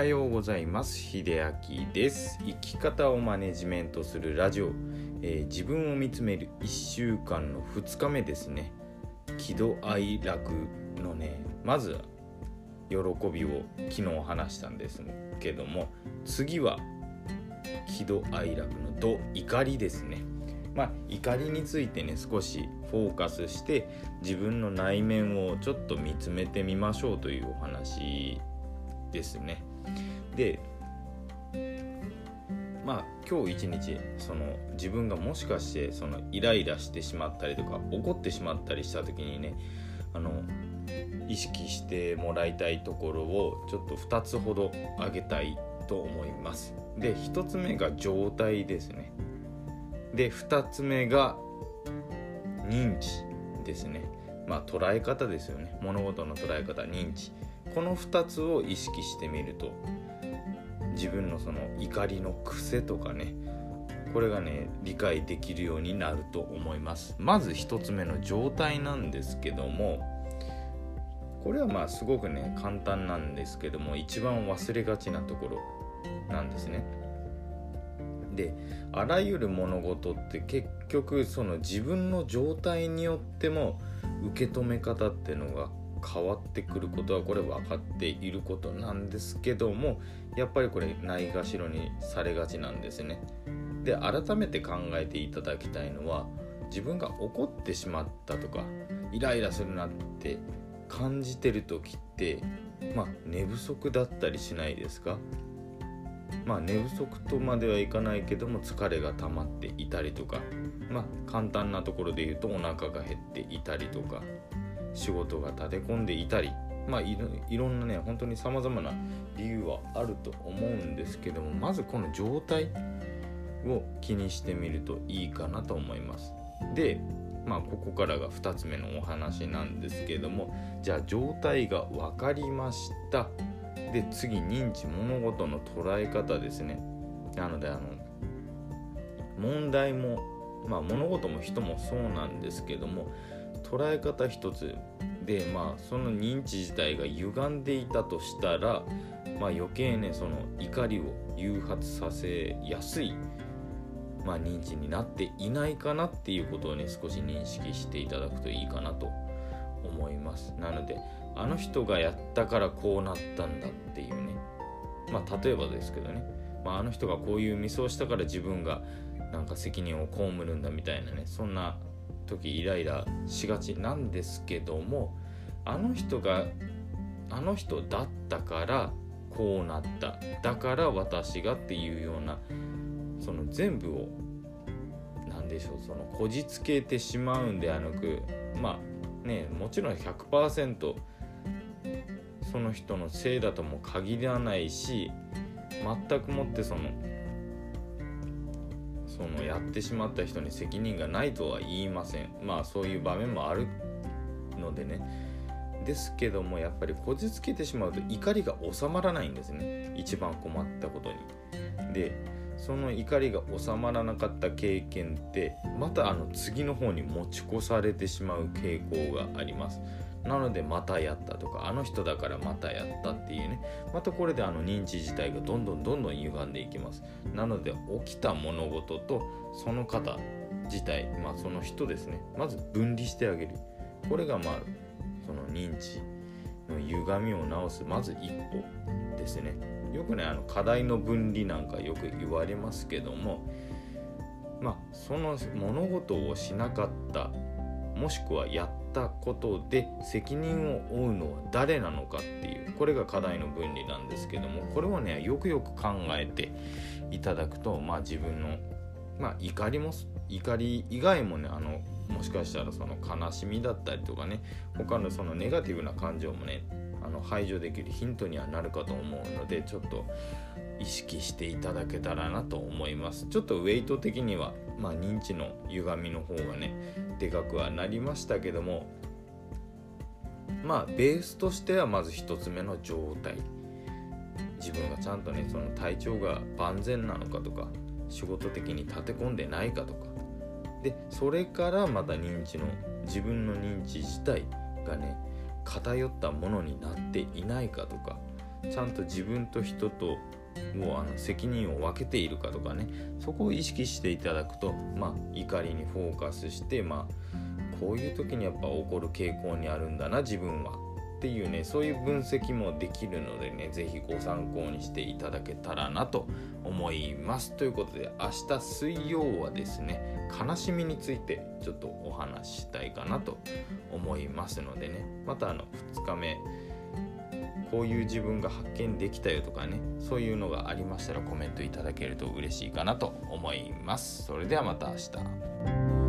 はようございます。秀明です。生き方をマネジメントするラジオ、えー、自分を見つめる1週間の2日目ですね。喜怒哀楽のねまず喜びを昨日話したんですけども次は喜怒哀楽の怒怒りですね。まあ怒りについてね少しフォーカスして自分の内面をちょっと見つめてみましょうというお話ですね。でまあ今日一日その自分がもしかしてそのイライラしてしまったりとか怒ってしまったりした時にねあの意識してもらいたいところをちょっと2つほど挙げたいと思います。で1つ目が状態ですね。で2つ目が認知ですね。まあ捉え方ですよね。物事の捉え方認知。この2つを意識してみると自分のその怒りの癖とかねこれがね理解できるようになると思います。まず1つ目の状態なんですけどもこれはまあすごくね簡単なんですけども一番忘れがちなところなんですね。であらゆる物事って結局その自分の状態によっても受け止め方っていうのが変わってくることはこれ分かっていることなんですけどもやっぱりこれないがしろにされがちなんですね。で改めて考えていただきたいのは自分が怒ってしまったとかイライラするなって感じてる時ってまあ寝不足だったりしないですか？まあ寝不足とまではいかないけども疲れが溜まっていたりとかまあ簡単なところで言うとお腹が減っていたりとか仕事が立て込んでいたりまあいろんなね本当にさまざまな理由はあると思うんですけどもまずこの状態を気にしてみるといいかなと思います。でまあここからが2つ目のお話なんですけどもじゃあ状態が分かりましたで次認知物事の捉え方ですねなのであの問題もまあ物事も人もそうなんですけども捉え方一つでまあその認知自体が歪んでいたとしたらまあ余計ねその怒りを誘発させやすいまあ、認知になっていないかなっていうことをね少し認識していただくといいかなと思います。なのであの人がやったからこうなったんだっていうねまあ例えばですけどね、まあ、あの人がこういうミスをしたから自分がなんか責任を被るんだみたいなねそんな時イライラしがちなんですけどもあの人があの人だったからこうなった。だから私がっていうようなその全部を何でしょうそのこじつけてしまうんではなくまあねもちろん100%その人のせいだとも限らないし全くもってそのそのやってしまった人に責任がないとは言いません。まあそういう場面もあるのでね。ですけどもやっぱりこじつけてしまうと怒りが収まらないんですね。一番困ったことに。でその怒りが収まらなかった経験ってまたあの次の方に持ち越されてしまう傾向があります。なのでまたやったとかあの人だからまたやったっていうね。またこれであの認知自体がどんどんどんどん歪んでいきます。なので起きた物事とその方自体まあその人ですね。まず分離してあげる。これがまあその認知の歪みを直すまず一歩ですね。よくねあの課題の分離なんかよく言われますけどもまあその物事をしなかったもしくはやったことで責任を負うのは誰なのかっていうこれが課題の分離なんですけどもこれをねよくよく考えていただくとまあ自分のまあ怒りも怒り以外もねあのもしかしたらその悲しみだったりとかね他のそのネガティブな感情もねあの排除できるヒントにはなるかと思うのでちょっと意識していただけたらなと思います。ちょっとウェイト的には、まあ、認知の歪みの方がねでかくはなりましたけどもまあベースとしてはまず1つ目の状態。自分がちゃんとねその体調が万全なのかとか仕事的に立て込んでないかとか。でそれからまた認知の自分の認知自体がね偏ったものになっていないかとかちゃんと自分と人とをあの責任を分けているかとかねそこを意識していただくと、まあ、怒りにフォーカスして、まあ、こういう時にやっぱ起こる傾向にあるんだな自分はっていうねそういう分析もできるのでね是非ご参考にしていただけたらなと思います。ということで明日水曜はですね悲しみについてちょっとお話ししたいかなと思いますのでねまたあの2日目こういう自分が発見できたよとかねそういうのがありましたらコメントいただけると嬉しいかなと思います。それではまた明日。